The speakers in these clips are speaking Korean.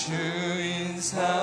주인 사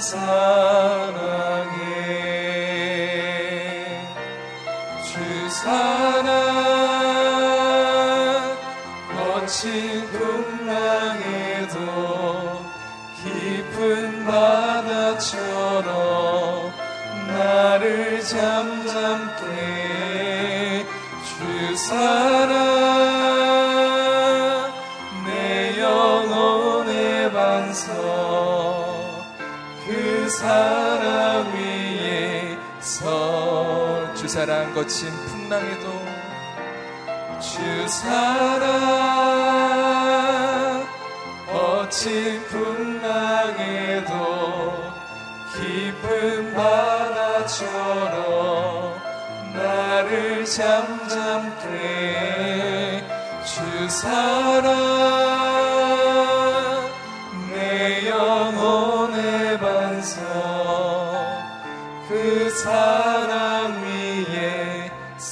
사랑해. 주 사랑 거친 풍랑에도 깊은 바다처럼 나를 잠잠게 주 사랑 거친 풍랑에도 주 사랑. 거친 풍랑에도 깊은 바다처럼 나를 잠잠게 주 사랑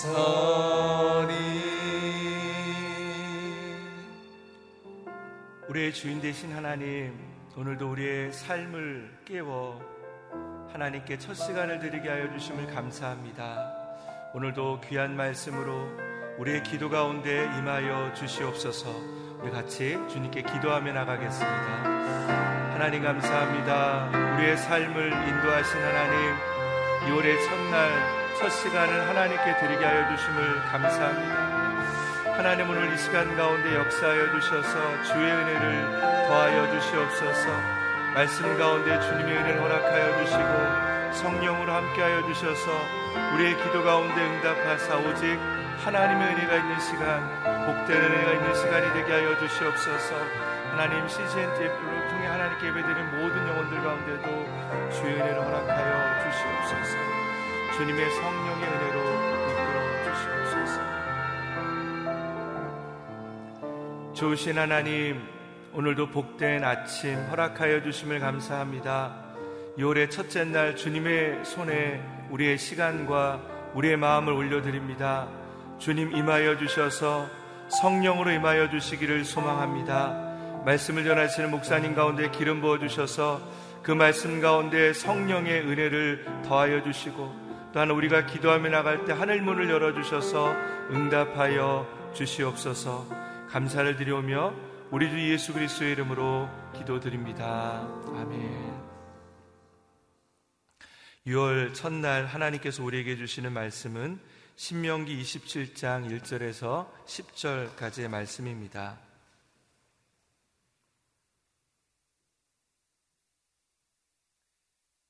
서리 우리의 주인 되신 하나님, 오늘도 우리의 삶을 깨워 하나님께 첫 시간을 드리게 하여 주심을 감사합니다. 오늘도 귀한 말씀으로 우리의 기도 가운데 임하여 주시옵소서. 우리 같이 주님께 기도하며 나가겠습니다. 하나님 감사합니다. 우리의 삶을 인도하신 하나님, 2월의 첫날 첫 시간을 하나님께 드리게 하여 주심을 감사합니다. 하나님 오늘 이 시간 가운데 역사하여 주셔서 주의 은혜를 더하여 주시옵소서. 말씀 가운데 주님의 은혜를 허락하여 주시고 성령으로 함께하여 주셔서 우리의 기도 가운데 응답하사 오직 하나님의 은혜가 있는 시간 복된 은혜가 있는 시간이 되게 하여 주시옵소서. 하나님 CGN TF를 통해 하나님께 예배드린 모든 영혼들 가운데도 주의 은혜를 허락하여 주시옵소서 주님의 성령의 은혜로 이끌어 주시옵소서 좋으신 하나님, 오늘도 복된 아침 허락하여 주심을 감사합니다. 6월의 첫째 날 주님의 손에 우리의 시간과 우리의 마음을 올려드립니다. 주님 임하여 주셔서 성령으로 임하여 주시기를 소망합니다. 말씀을 전하시는 목사님 가운데 기름 부어 주셔서 그 말씀 가운데 성령의 은혜를 더하여 주시고 또한 우리가 기도하며 나갈 때 하늘 문을 열어 주셔서 응답하여 주시옵소서. 감사를 드려오며 우리 주 예수 그리스도의 이름으로 기도드립니다. 아멘. 6월 첫날 하나님께서 우리에게 주시는 말씀은 신명기 27장 1절에서 10절까지의 말씀입니다.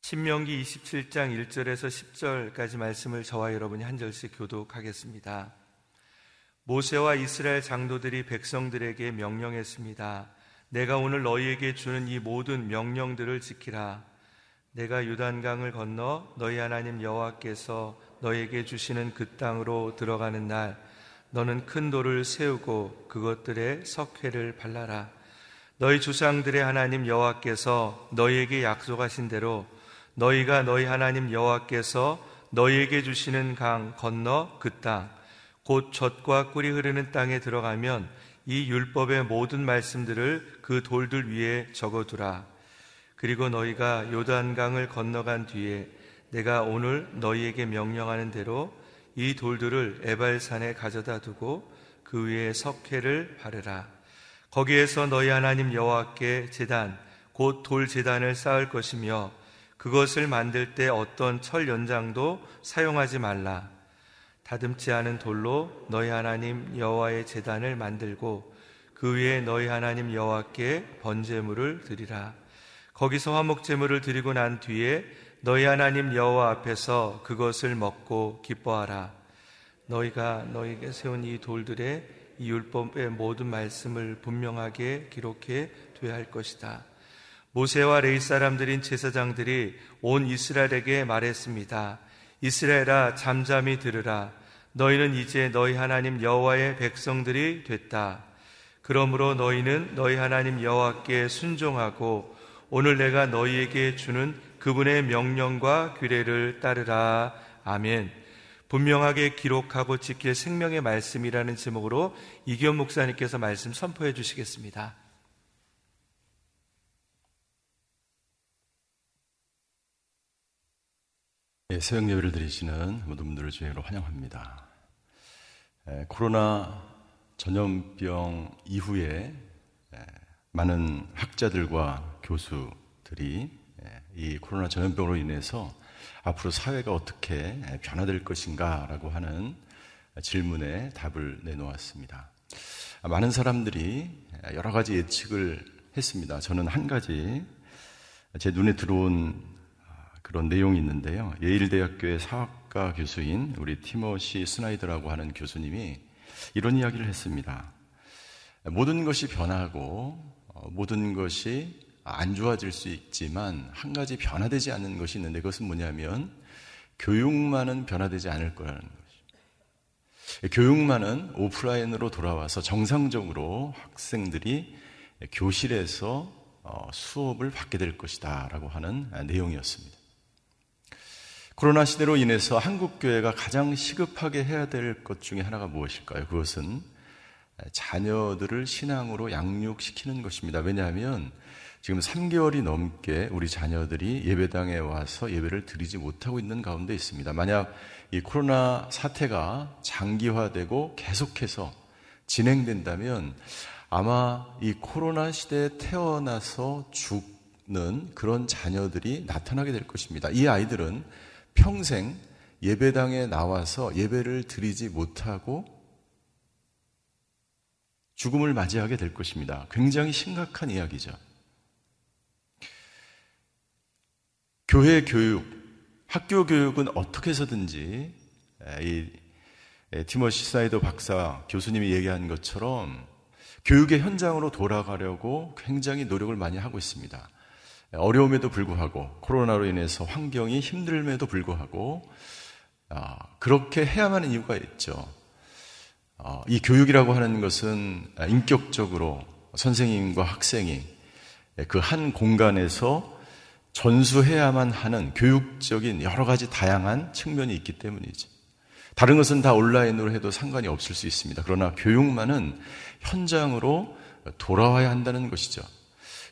신명기 27장 1절에서 10절까지 말씀을 저와 여러분이 한 절씩 교독하겠습니다. 모세와 이스라엘 장도들이 백성들에게 명령했습니다. 내가 오늘 너희에게 주는 이 모든 명령들을 지키라. 내가 유단강을 건너 너희 하나님 여호와께서 너희에게 주시는 그 땅으로 들어가는 날 너는 큰 돌을 세우고 그것들의 석회를 발라라. 너희 조상들의 하나님 여호와께서 너희에게 약속하신 대로 너희가 너희 하나님 여호와께서 너희에게 주시는 강 건너 그 땅, 곧 젖과 꿀이 흐르는 땅에 들어가면 이 율법의 모든 말씀들을 그 돌들 위에 적어두라. 그리고 너희가 요단강을 건너간 뒤에 내가 오늘 너희에게 명령하는 대로 이 돌들을 에발산에 가져다 두고 그 위에 석회를 바르라. 거기에서 너희 하나님 여호와께 제단 곧 돌 제단을 쌓을 것이며 그것을 만들 때 어떤 철 연장도 사용하지 말라. 다듬지 않은 돌로 너희 하나님 여호와의 제단을 만들고 그 위에 너희 하나님 여호와께 번제물을 드리라. 거기서 화목 제물을 드리고 난 뒤에 너희 하나님 여호와 앞에서 그것을 먹고 기뻐하라. 너희가 너희에게 세운 이 돌들의 이 율법의 모든 말씀을 분명하게 기록해 둬야 할 것이다. 모세와 레이 사람들인 제사장들이 온 이스라엘에게 말했습니다. 이스라엘아 잠잠히 들으라. 너희는 이제 너희 하나님 여호와의 백성들이 됐다. 그러므로 너희는 너희 하나님 여호와께 순종하고 오늘 내가 너희에게 주는 그분의 명령과 규례를 따르라. 아멘. 분명하게 기록하고 지킬 생명의 말씀이라는 제목으로 이기현 목사님께서 말씀 선포해 주시겠습니다. 예, 새벽 예배를 드리시는 모든 분들을 주의로 환영합니다. 에, 코로나 전염병 이후에 에, 많은 학자들과 교수들이 에, 이 코로나 전염병으로 인해서 앞으로 사회가 어떻게 변화될 것인가라고 하는 질문에 답을 내놓았습니다. 많은 사람들이 여러 가지 예측을 했습니다. 저는 한 가지 제 눈에 들어온 그런 내용이 있는데요. 예일대학교의 사학과 교수인 우리 티머시 스나이더라고 하는 교수님이 이런 이야기를 했습니다. 모든 것이 변하고 어, 모든 것이 안 좋아질 수 있지만 한 가지 변화되지 않는 것이 있는데 그것은 뭐냐면 교육만은 변화되지 않을 거라는 것이죠. 교육만은 오프라인으로 돌아와서 정상적으로 학생들이 교실에서 어, 수업을 받게 될 것이다 라고 하는 내용이었습니다. 코로나 시대로 인해서 한국 교회가 가장 시급하게 해야 될 것 중에 하나가 무엇일까요? 그것은 자녀들을 신앙으로 양육시키는 것입니다. 왜냐하면 지금 3개월이 넘게 우리 자녀들이 예배당에 와서 예배를 드리지 못하고 있는 가운데 있습니다. 만약 이 코로나 사태가 장기화되고 계속해서 진행된다면 아마 이 코로나 시대에 태어나서 죽는 그런 자녀들이 나타나게 될 것입니다. 이 아이들은 평생 예배당에 나와서 예배를 드리지 못하고 죽음을 맞이하게 될 것입니다. 굉장히 심각한 이야기죠. 교회 교육, 학교 교육은 어떻게 해서든지 이 티머시 사이더 박사 교수님이 얘기한 것처럼 교육의 현장으로 돌아가려고 굉장히 노력을 많이 하고 있습니다. 어려움에도 불구하고 코로나로 인해서 환경이 힘들음에도 불구하고 아, 그렇게 해야만 하는 이유가 있죠. 아, 이 교육이라고 하는 것은 인격적으로 선생님과 학생이 그 한 공간에서 전수해야만 하는 교육적인 여러 가지 다양한 측면이 있기 때문이죠. 다른 것은 다 온라인으로 해도 상관이 없을 수 있습니다. 그러나 교육만은 현장으로 돌아와야 한다는 것이죠.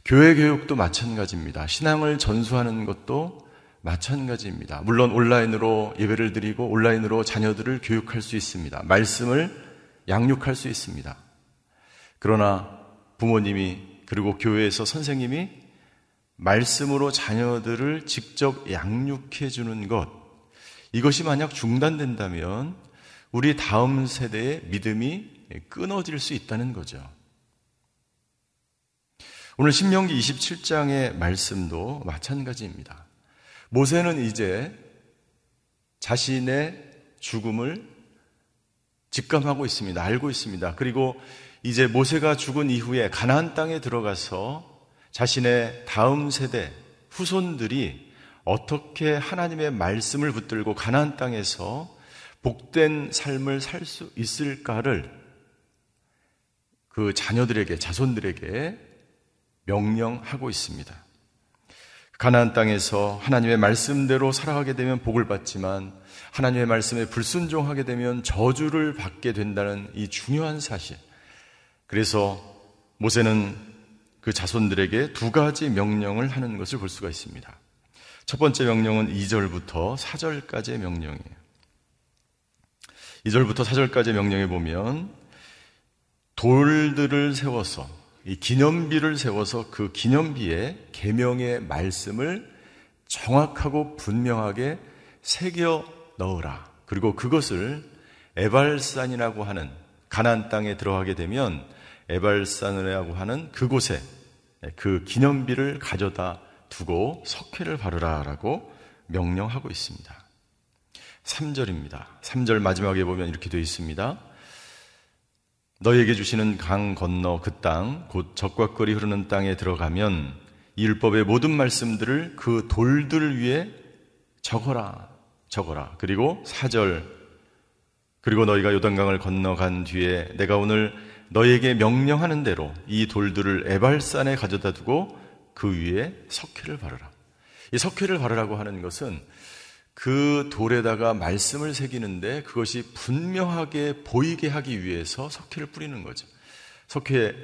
교회 교육도 마찬가지입니다. 신앙을 전수하는 것도 마찬가지입니다. 물론 온라인으로 예배를 드리고 온라인으로 자녀들을 교육할 수 있습니다. 말씀을 양육할 수 있습니다. 그러나 부모님이 그리고 교회에서 선생님이 말씀으로 자녀들을 직접 양육해 주는 것, 이것이 만약 중단된다면 우리 다음 세대의 믿음이 끊어질 수 있다는 거죠. 오늘 신명기 27장의 말씀도 마찬가지입니다. 모세는 이제 자신의 죽음을 직감하고 있습니다. 알고 있습니다. 그리고 이제 모세가 죽은 이후에 가나안 땅에 들어가서 자신의 다음 세대 후손들이 어떻게 하나님의 말씀을 붙들고 가나안 땅에서 복된 삶을 살 수 있을까를 그 자녀들에게 자손들에게 명령하고 있습니다. 가나안 땅에서 하나님의 말씀대로 살아가게 되면 복을 받지만 하나님의 말씀에 불순종하게 되면 저주를 받게 된다는 이 중요한 사실. 그래서 모세는 그 자손들에게 두 가지 명령을 하는 것을 볼 수가 있습니다. 첫 번째 명령은 2절부터 4절까지의 명령이에요. 2절부터 4절까지의 명령에 보면 돌들을 세워서 이 기념비를 세워서 그 기념비에 계명의 말씀을 정확하고 분명하게 새겨 넣으라. 그리고 그것을 에발산이라고 하는 가나안 땅에 들어가게 되면 에발산이라고 하는 그곳에 그 기념비를 가져다 두고 석회를 바르라라고 명령하고 있습니다. 3절입니다. 3절 마지막에 보면 이렇게 되어 있습니다. 너에게 주시는 강 건너 그 땅, 곧 적과거리 흐르는 땅에 들어가면 이 율법의 모든 말씀들을 그 돌들 위에 적어라, 적어라. 그리고 4절, 그리고 너희가 요단강을 건너간 뒤에 내가 오늘 너에게 명령하는 대로 이 돌들을 에발산에 가져다 두고 그 위에 석회를 바르라. 이 석회를 바르라고 하는 것은 그 돌에다가 말씀을 새기는데 그것이 분명하게 보이게 하기 위해서 석회를 뿌리는 거죠. 석회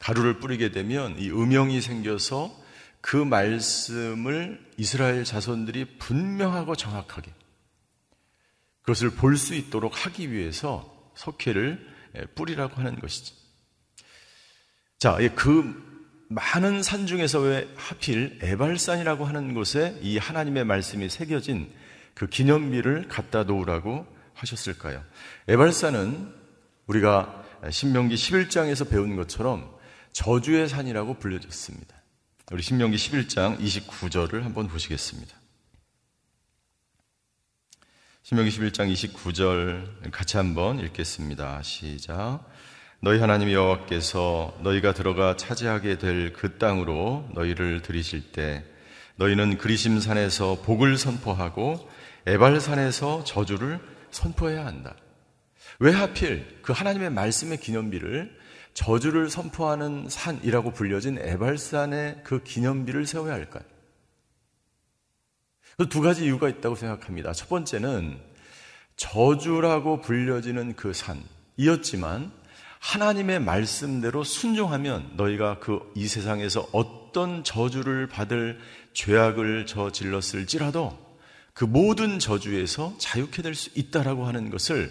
가루를 뿌리게 되면 이 음영이 생겨서 그 말씀을 이스라엘 자손들이 분명하고 정확하게 그것을 볼 수 있도록 하기 위해서 석회를 뿌리라고 하는 것이죠. 자, 그 많은 산 중에서 왜 하필 에발산이라고 하는 곳에 이 하나님의 말씀이 새겨진 그 기념비를 갖다 놓으라고 하셨을까요? 에발산은 우리가 신명기 11장에서 배운 것처럼 저주의 산이라고 불려졌습니다. 우리 신명기 11장 29절을 한번 보시겠습니다. 신명기 11장 29절 같이 한번 읽겠습니다. 시작. 너희 하나님 여호와께서 너희가 들어가 차지하게 될 그 땅으로 너희를 들이실 때 너희는 그리심산에서 복을 선포하고 에발산에서 저주를 선포해야 한다. 왜 하필 그 하나님의 말씀의 기념비를 저주를 선포하는 산이라고 불려진 에발산의 그 기념비를 세워야 할까요? 두 가지 이유가 있다고 생각합니다. 첫 번째는 저주라고 불려지는 그 산이었지만 하나님의 말씀대로 순종하면 너희가 그 이 세상에서 어떤 저주를 받을 죄악을 저질렀을지라도 그 모든 저주에서 자유케 될 수 있다라고 하는 것을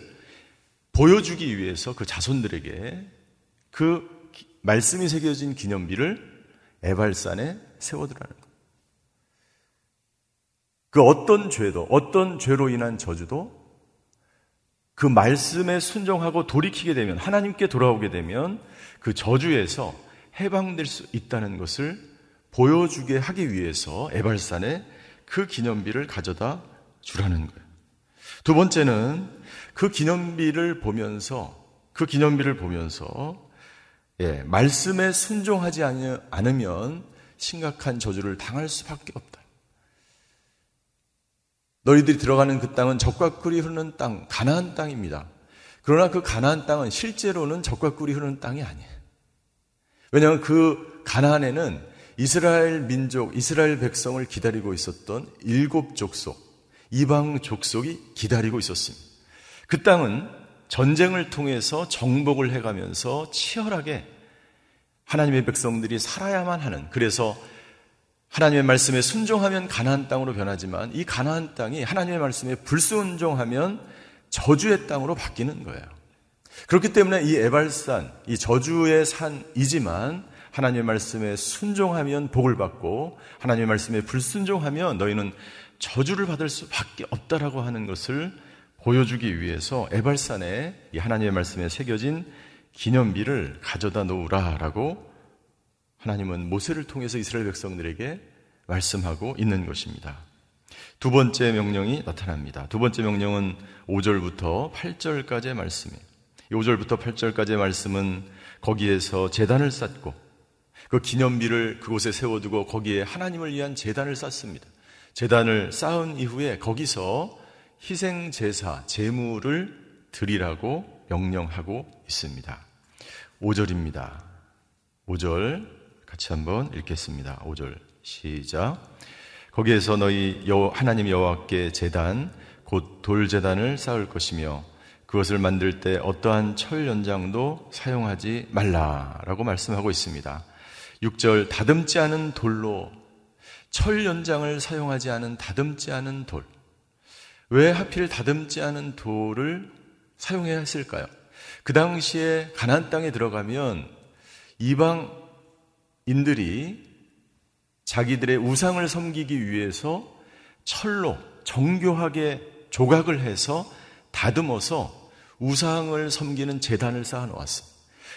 보여주기 위해서 그 자손들에게 그 말씀이 새겨진 기념비를 에발산에 세워두라는 것. 그 어떤 죄도, 어떤 죄로 인한 저주도 그 말씀에 순종하고 돌이키게 되면, 하나님께 돌아오게 되면 그 저주에서 해방될 수 있다는 것을 보여주게 하기 위해서 에발산에 그 기념비를 가져다 주라는 거예요. 두 번째는 그 기념비를 보면서, 그 기념비를 보면서, 예, 말씀에 순종하지 않으면 심각한 저주를 당할 수밖에 없다. 너희들이 들어가는 그 땅은 적과 꿀이 흐르는 땅, 가나안 땅입니다. 그러나 그 가나안 땅은 실제로는 적과 꿀이 흐르는 땅이 아니에요. 왜냐하면 그 가나안에는 이스라엘 민족, 이스라엘 백성을 기다리고 있었던 일곱 족속, 이방 족속이 기다리고 있었습니다. 그 땅은 전쟁을 통해서 정복을 해가면서 치열하게 하나님의 백성들이 살아야만 하는 그래서 하나님의 말씀에 순종하면 가나안 땅으로 변하지만 이 가나안 땅이 하나님의 말씀에 불순종하면 저주의 땅으로 바뀌는 거예요. 그렇기 때문에 이 에발산, 이 저주의 산이지만 하나님의 말씀에 순종하면 복을 받고 하나님의 말씀에 불순종하면 너희는 저주를 받을 수밖에 없다라고 하는 것을 보여주기 위해서 에발산에 이 하나님의 말씀에 새겨진 기념비를 가져다 놓으라라고 하나님은 모세를 통해서 이스라엘 백성들에게 말씀하고 있는 것입니다. 두 번째 명령이 나타납니다. 두 번째 명령은 5절부터 8절까지의 말씀이에요. 5절부터 8절까지의 말씀은 거기에서 재단을 쌓고 그 기념비를 그곳에 세워두고 거기에 하나님을 위한 재단을 쌓습니다. 재단을 쌓은 이후에 거기서 희생 제사, 제물을 드리라고 명령하고 있습니다. 5절입니다. 5절 같이 한번 읽겠습니다. 5절 시작. 거기에서 너희 여 하나님 여호와께 제단 곧 돌제단을 쌓을 것이며 그것을 만들 때 어떠한 철 연장도 사용하지 말라라고 말씀하고 있습니다. 6절 다듬지 않은 돌로 철 연장을 사용하지 않은 다듬지 않은 돌. 왜 하필 다듬지 않은 돌을 사용해야 했을까요? 그 당시에 가나안 땅에 들어가면 이방 인들이 자기들의 우상을 섬기기 위해서 철로 정교하게 조각을 해서 다듬어서 우상을 섬기는 재단을 쌓아 놓았어.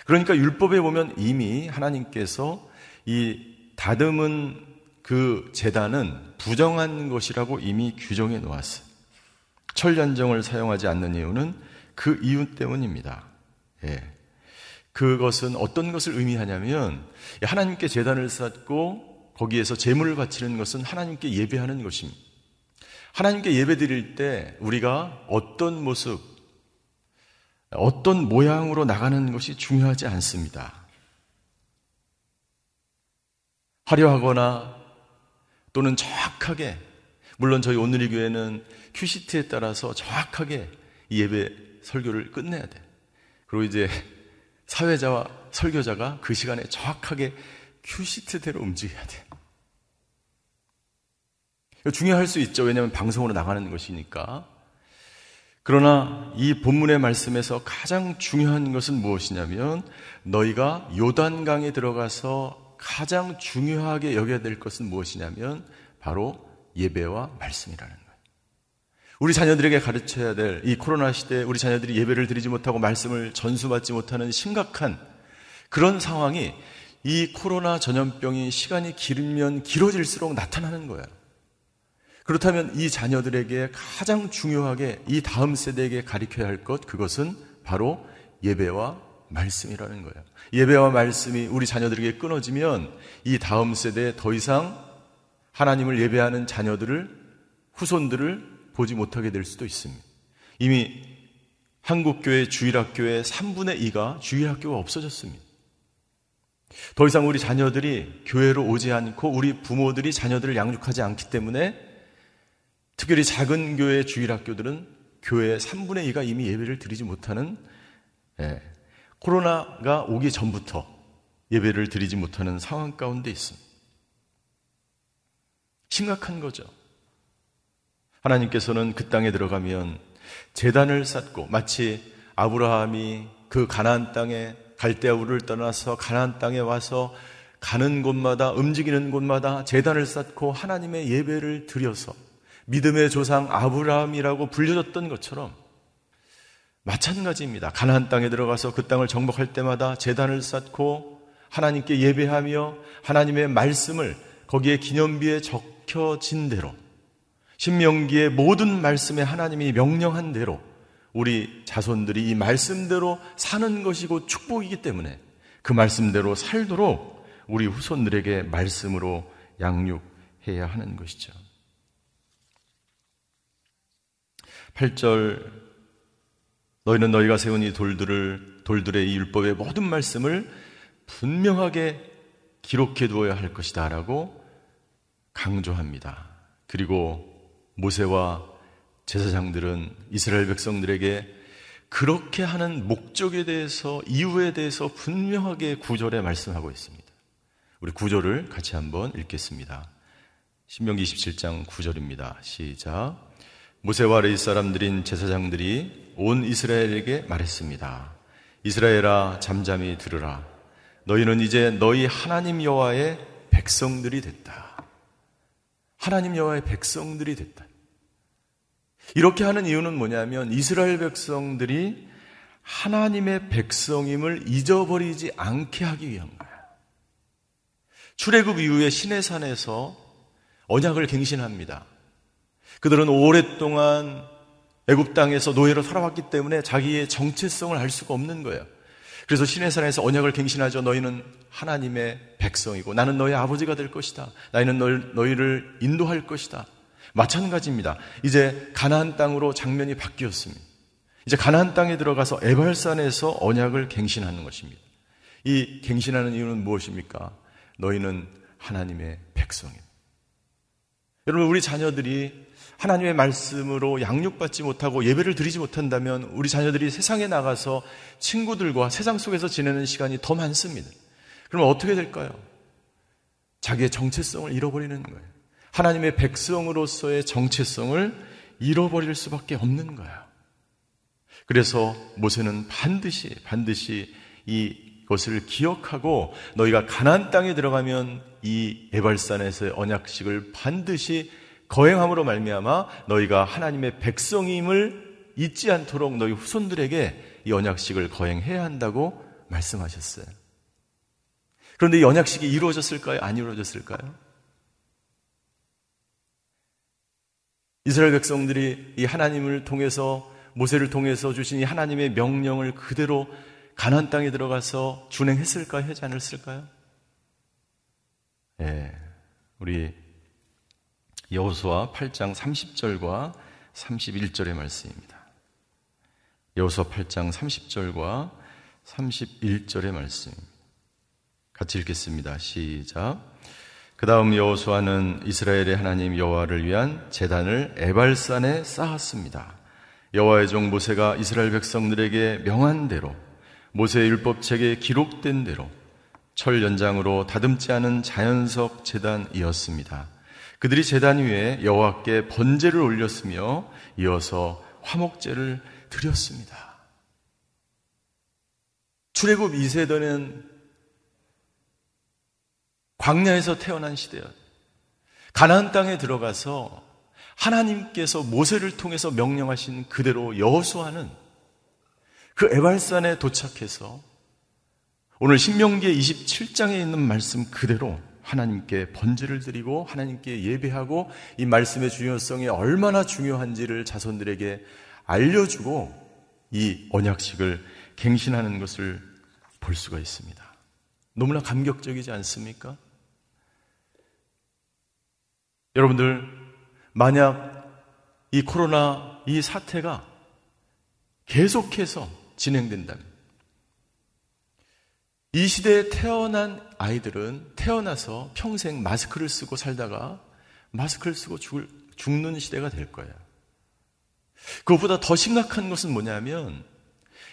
그러니까 율법에 보면 이미 하나님께서 이 다듬은 그 재단은 부정한 것이라고 이미 규정해 놓았어요. 철연정을 사용하지 않는 이유는 그 이유 때문입니다. 예. 그것은 어떤 것을 의미하냐면 하나님께 재단을 쌓고 거기에서 재물을 바치는 것은 하나님께 예배하는 것입니다. 하나님께 예배 드릴 때 우리가 어떤 모습, 어떤 모양으로 나가는 것이 중요하지 않습니다. 화려하거나 또는 정확하게, 물론 저희 오늘의 교회는 큐시트에 따라서 정확하게 예배 설교를 끝내야 돼. 그리고 이제 사회자와 설교자가 그 시간에 정확하게 큐시트대로 움직여야 돼. 중요할 수 있죠. 왜냐하면 방송으로 나가는 것이니까. 그러나 이 본문의 말씀에서 가장 중요한 것은 무엇이냐면 너희가 요단강에 들어가서 가장 중요하게 여겨야 될 것은 무엇이냐면 바로 예배와 말씀이라는 거예요. 우리 자녀들에게 가르쳐야 될 이 코로나 시대에 우리 자녀들이 예배를 드리지 못하고 말씀을 전수받지 못하는 심각한 그런 상황이 이 코로나 전염병이 시간이 길면 길어질수록 나타나는 거예요. 그렇다면 이 자녀들에게 가장 중요하게 이 다음 세대에게 가르쳐야 할 것, 그것은 바로 예배와 말씀이라는 거예요. 예배와 말씀이 우리 자녀들에게 끊어지면 이 다음 세대에 더 이상 하나님을 예배하는 자녀들을, 후손들을 보지 못하게 될 수도 있습니다. 이미 한국교회 주일학교의 3분의 2가 주일학교가 없어졌습니다. 더 이상 우리 자녀들이 교회로 오지 않고 우리 부모들이 자녀들을 양육하지 않기 때문에 특별히 작은 교회 주일학교들은 교회 3분의 2가 이미 예배를 드리지 못하는 예, 코로나가 오기 전부터 예배를 드리지 못하는 상황 가운데 있습니다. 심각한 거죠. 하나님께서는 그 땅에 들어가면 재단을 쌓고 마치 아브라함이 그 가나안 땅에 갈대아우를 떠나서 가나안 땅에 와서 가는 곳마다 움직이는 곳마다 재단을 쌓고 하나님의 예배를 드려서 믿음의 조상 아브라함이라고 불려졌던 것처럼 마찬가지입니다. 가나안 땅에 들어가서 그 땅을 정복할 때마다 재단을 쌓고 하나님께 예배하며 하나님의 말씀을 거기에 기념비에 적혀진 대로 신명기의 모든 말씀에 하나님이 명령한 대로 우리 자손들이 이 말씀대로 사는 것이고 축복이기 때문에 그 말씀대로 살도록 우리 후손들에게 말씀으로 양육해야 하는 것이죠. 8절 너희는 너희가 세운 이 돌들을 돌들의 이 율법의 모든 말씀을 분명하게 기록해 두어야 할 것이다라고 강조합니다. 그리고 모세와 제사장들은 이스라엘 백성들에게 그렇게 하는 목적에 대해서 이유에 대해서 분명하게 구절에 말씀하고 있습니다. 우리 구절을 같이 한번 읽겠습니다. 신명기 27장 9절입니다. 시작. 모세와 레이 사람들인 제사장들이 온 이스라엘에게 말했습니다. 이스라엘아 잠잠히 들으라. 너희는 이제 너희 하나님 여호와의 백성들이 됐다. 하나님 여호와의 백성들이 됐다. 이렇게 하는 이유는 뭐냐면 이스라엘 백성들이 하나님의 백성임을 잊어버리지 않게 하기 위한 거야. 출애굽 이후에 시내 산에서 언약을 갱신합니다. 그들은 오랫동안 애굽 땅에서 노예로 살아왔기 때문에 자기의 정체성을 알 수가 없는 거예요. 그래서 시내산에서 언약을 갱신하죠. 너희는 하나님의 백성이고 나는 너희 아버지가 될 것이다. 나는 너희 를 인도할 것이다. 마찬가지입니다. 이제 가나안 땅으로 장면이 바뀌었습니다. 이제 가나안 땅에 들어가서 에발산에서 언약을 갱신하는 것입니다. 이 갱신하는 이유는 무엇입니까? 너희는 하나님의 백성입니다. 여러분 우리 자녀들이 하나님의 말씀으로 양육받지 못하고 예배를 드리지 못한다면 우리 자녀들이 세상에 나가서 친구들과 세상 속에서 지내는 시간이 더 많습니다. 그러면 어떻게 될까요? 자기의 정체성을 잃어버리는 거예요. 하나님의 백성으로서의 정체성을 잃어버릴 수밖에 없는 거예요. 그래서 모세는 반드시 반드시 이 것을 기억하고 너희가 가나안 땅에 들어가면 이 에발산에서의 언약식을 반드시 거행함으로 말미암아 너희가 하나님의 백성임을 잊지 않도록 너희 후손들에게 이 언약식을 거행해야 한다고 말씀하셨어요. 그런데 이 언약식이 이루어졌을까요? 안 이루어졌을까요? 이스라엘 백성들이 이 하나님을 통해서 모세를 통해서 주신 이 하나님의 명령을 그대로 가나안 땅에 들어가서 준행했을까요? 하지 않았을까요? 예. 우리 여호수아 8장 30절과 31절의 말씀입니다. 여호수아 8장 30절과 31절의 말씀. 같이 읽겠습니다. 시작. 그 다음 여호수아는 이스라엘의 하나님 여호와를 위한 재단을 에발산에 쌓았습니다. 여호와의 종 모세가 이스라엘 백성들에게 명한 대로 모세의 율법책에 기록된 대로 철 연장으로 다듬지 않은 자연석 재단이었습니다. 그들이 재단 위에 여호와께 번제를 올렸으며 이어서 화목제를 드렸습니다. 출애굽 2세대는 광야에서 태어난 시대였. 가나안 땅에 들어가서 하나님께서 모세를 통해서 명령하신 그대로 여호수아는 그 에발산에 도착해서 오늘 신명기의 27장에 있는 말씀 그대로 하나님께 번제를 드리고 하나님께 예배하고 이 말씀의 중요성이 얼마나 중요한지를 자손들에게 알려주고 이 언약식을 갱신하는 것을 볼 수가 있습니다. 너무나 감격적이지 않습니까? 여러분들, 만약 이 코로나 이 사태가 계속해서 진행된다면, 이 시대에 태어난 아이들은 태어나서 평생 마스크를 쓰고 살다가 마스크를 쓰고 죽을, 죽는 시대가 될 거예요. 그것보다 더 심각한 것은 뭐냐면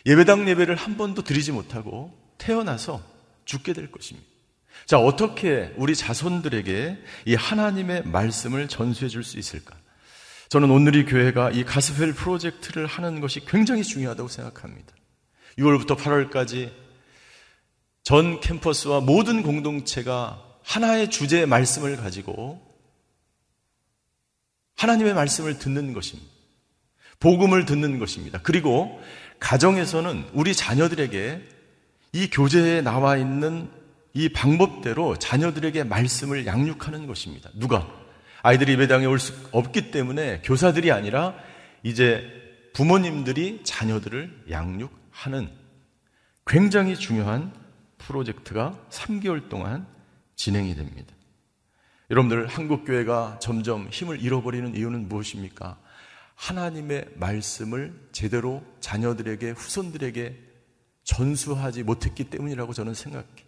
예배당 예배를 한 번도 드리지 못하고 태어나서 죽게 될 것입니다. 자, 어떻게 우리 자손들에게 이 하나님의 말씀을 전수해 줄 수 있을까? 저는 오늘이 교회가 이 가스펠 프로젝트를 하는 것이 굉장히 중요하다고 생각합니다. 6월부터 8월까지 전 캠퍼스와 모든 공동체가 하나의 주제의 말씀을 가지고 하나님의 말씀을 듣는 것입니다. 복음을 듣는 것입니다. 그리고 가정에서는 우리 자녀들에게 이 교재에 나와 있는 이 방법대로 자녀들에게 말씀을 양육하는 것입니다. 누가? 아이들이 예배당에 올 수 없기 때문에 교사들이 아니라 이제 부모님들이 자녀들을 양육하는 굉장히 중요한 프로젝트가 3개월 동안 진행이 됩니다. 여러분들 한국교회가 점점 힘을 잃어버리는 이유는 무엇입니까? 하나님의 말씀을 제대로 자녀들에게, 후손들에게 전수하지 못했기 때문이라고 저는 생각해요.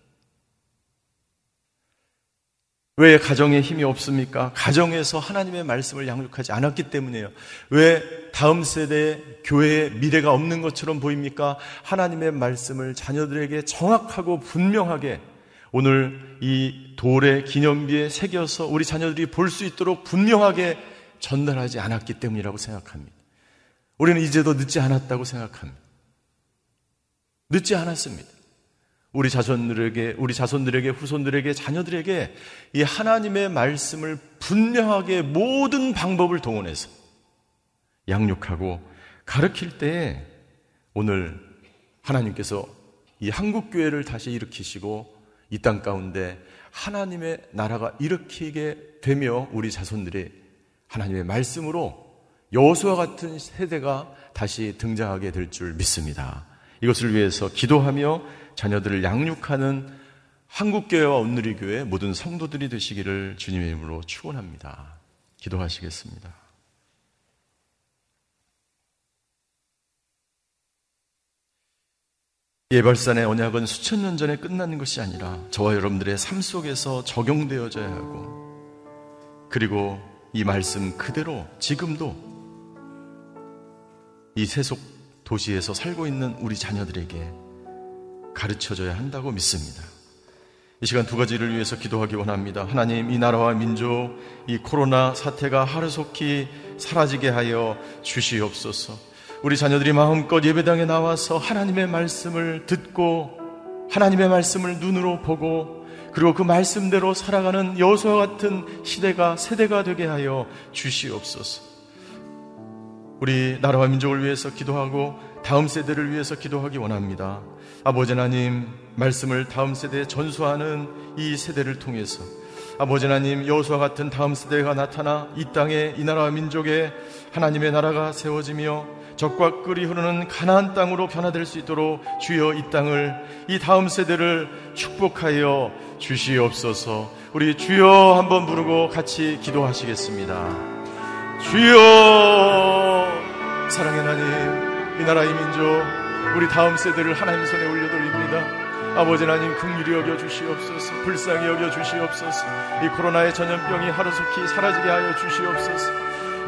왜 가정에 힘이 없습니까? 가정에서 하나님의 말씀을 양육하지 않았기 때문이에요. 왜 다음 세대의 교회의 미래가 없는 것처럼 보입니까? 하나님의 말씀을 자녀들에게 정확하고 분명하게 오늘 이 돌의 기념비에 새겨서 우리 자녀들이 볼 수 있도록 분명하게 전달하지 않았기 때문이라고 생각합니다. 우리는 이제도 늦지 않았다고 생각합니다. 늦지 않았습니다. 우리 자손들에게, 우리 자손들에게, 후손들에게, 자녀들에게 이 하나님의 말씀을 분명하게 모든 방법을 동원해서 양육하고 가르칠 때에 오늘 하나님께서 이 한국교회를 다시 일으키시고 이 땅 가운데 하나님의 나라가 일으키게 되며 우리 자손들이 하나님의 말씀으로 여호수와 같은 세대가 다시 등장하게 될 줄 믿습니다. 이것을 위해서 기도하며 자녀들을 양육하는 한국교회와 온누리교회 모든 성도들이 되시기를 주님의 이름으로 축원합니다. 기도하시겠습니다. 예발산의 언약은 수천 년 전에 끝나는 것이 아니라 저와 여러분들의 삶 속에서 적용되어져야 하고 그리고 이 말씀 그대로 지금도 이 세속 도시에서 살고 있는 우리 자녀들에게 가르쳐줘야 한다고 믿습니다. 이 시간 두 가지를 위해서 기도하기 원합니다. 하나님, 이 나라와 민족, 이 코로나 사태가 하루속히 사라지게 하여 주시옵소서. 우리 자녀들이 마음껏 예배당에 나와서 하나님의 말씀을 듣고 하나님의 말씀을 눈으로 보고 그리고 그 말씀대로 살아가는 여호수와 같은 시대가 세대가 되게 하여 주시옵소서. 우리 나라와 민족을 위해서 기도하고 다음 세대를 위해서 기도하기 원합니다. 아버지 하나님, 말씀을 다음 세대에 전수하는 이 세대를 통해서 아버지 하나님 여호수아 같은 다음 세대가 나타나 이 땅에 이 나라와 민족에 하나님의 나라가 세워지며 적과 끓이 흐르는 가나안 땅으로 변화될 수 있도록 주여 이 땅을 이 다음 세대를 축복하여 주시옵소서. 우리 주여 한번 부르고 같이 기도하시겠습니다. 주여 사랑의 하나님 이 나라의 민족 우리 다음 세대를 하나님 손에 올려드립니다. 아버지 하나님 긍휼히 여겨 주시옵소서 불쌍히 여겨 주시옵소서 이 코로나의 전염병이 하루속히 사라지게 하여 주시옵소서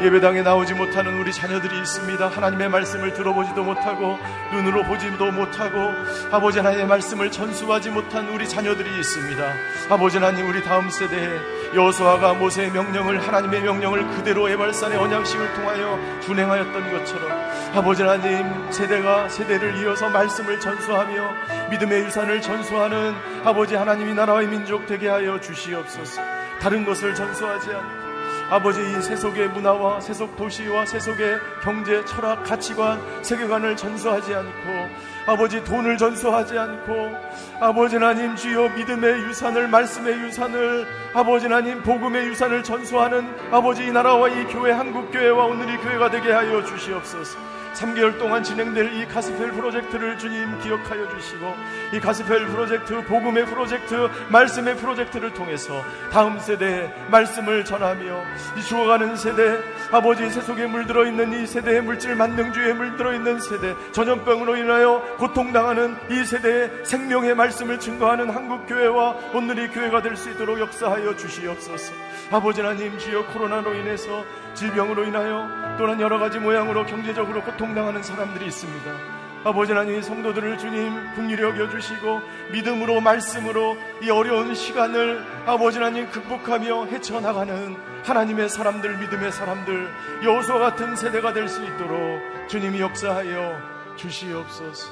예배당에 나오지 못하는 우리 자녀들이 있습니다. 하나님의 말씀을 들어보지도 못하고 눈으로 보지도 못하고 아버지 하나님의 말씀을 전수하지 못한 우리 자녀들이 있습니다. 아버지 하나님 우리 다음 세대에 여호수아가 모세의 명령을 하나님의 명령을 그대로 에발산의 언약식을 통하여 준행하였던 것처럼 아버지 하나님 세대가 세대를 이어서 말씀을 전수하며 믿음의 유산을 전수하는 아버지 하나님이 나라의 민족 되게 하여 주시옵소서. 다른 것을 전수하지 않고 아버지 이 세속의 문화와 세속 도시와 세속의 경제, 철학, 가치관, 세계관을 전수하지 않고 아버지 돈을 전수하지 않고 아버지 하나님 주여 믿음의 유산을 말씀의 유산을 아버지 하나님 복음의 유산을 전수하는 아버지 이 나라와 이 교회 한국 교회와 오늘 이 교회가 되게 하여 주시옵소서. 3개월 동안 진행될 이 가스펠 프로젝트를 주님 기억하여 주시고 이 가스펠 프로젝트, 복음의 프로젝트, 말씀의 프로젝트를 통해서 다음 세대에 말씀을 전하며 이 죽어가는 세대, 아버지 세속에 물들어 있는 이 세대의 물질 만능주의에 물들어 있는 세대, 전염병으로 인하여 고통당하는 이 세대의 생명의 말씀을 증거하는 한국교회와 오늘의 교회가 될 수 있도록 역사하여 주시옵소서. 아버지 하나님 주여 코로나로 인해서 질병으로 인하여 또는 여러 가지 모양으로 경제적으로 고통당하는 사람들이 있습니다. 아버지 하나님 성도들을 주님 국률히 여겨주시고 믿음으로 말씀으로 이 어려운 시간을 아버지 하나님 극복하며 헤쳐나가는 하나님의 사람들 믿음의 사람들 여호수아 같은 세대가 될 수 있도록 주님이 역사하여 주시옵소서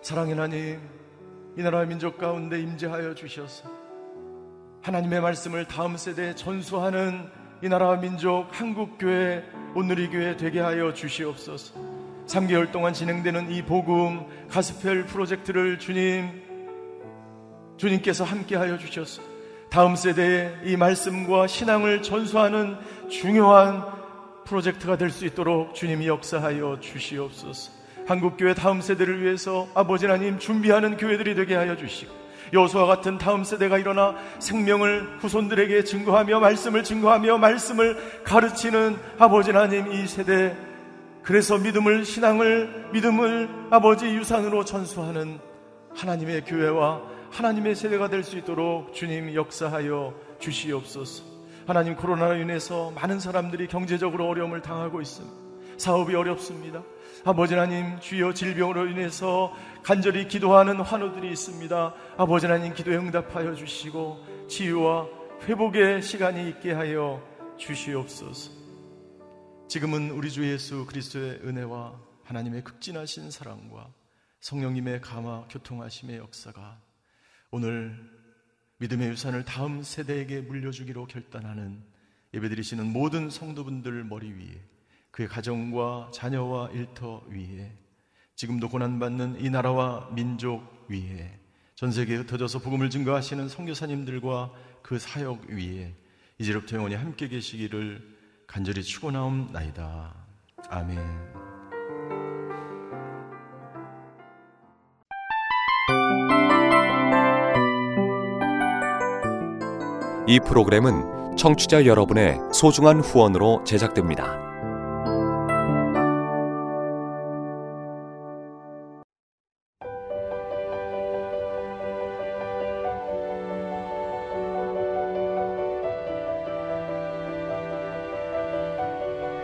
사랑의 하나님 이 나라 민족 가운데 임재하여 주셔서 하나님의 말씀을 다음 세대에 전수하는 이 나라와 민족 한국교회 오늘이 교회 되게 하여 주시옵소서. 3개월 동안 진행되는 이 복음 가스펠 프로젝트를 주님 주님께서 함께 하여 주셔서 다음 세대에 이 말씀과 신앙을 전수하는 중요한 프로젝트가 될 수 있도록 주님이 역사하여 주시옵소서. 한국교회 다음 세대를 위해서 아버지 하나님 준비하는 교회들이 되게 하여 주시고 여호수아 같은 다음 세대가 일어나 생명을 후손들에게 증거하며 말씀을 증거하며 말씀을 가르치는 아버지 하나님 이 세대 그래서 믿음을 신앙을 믿음을 아버지 유산으로 전수하는 하나님의 교회와 하나님의 세대가 될 수 있도록 주님 역사하여 주시옵소서. 하나님 코로나로 인해서 많은 사람들이 경제적으로 어려움을 당하고 있습니다. 사업이 어렵습니다. 아버지 하나님 주여 질병으로 인해서 간절히 기도하는 환우들이 있습니다. 아버지 하나님 기도에 응답하여 주시고 치유와 회복의 시간이 있게 하여 주시옵소서. 지금은 우리 주 예수 그리스도의 은혜와 하나님의 극진하신 사랑과 성령님의 감화 교통하심의 역사가 오늘 믿음의 유산을 다음 세대에게 물려주기로 결단하는 예배드리시는 모든 성도분들 머리 위에 그의 가정과 자녀와 일터 위에 지금도 고난받는 이 나라와 민족 위에 전 세계에 흩어져서 복음을 증거하시는 선교사님들과 그 사역 위에 이제부터 영원히 함께 계시기를 간절히 축원하옵나이다. 아멘. 이 프로그램은 청취자 여러분의 소중한 후원으로 제작됩니다.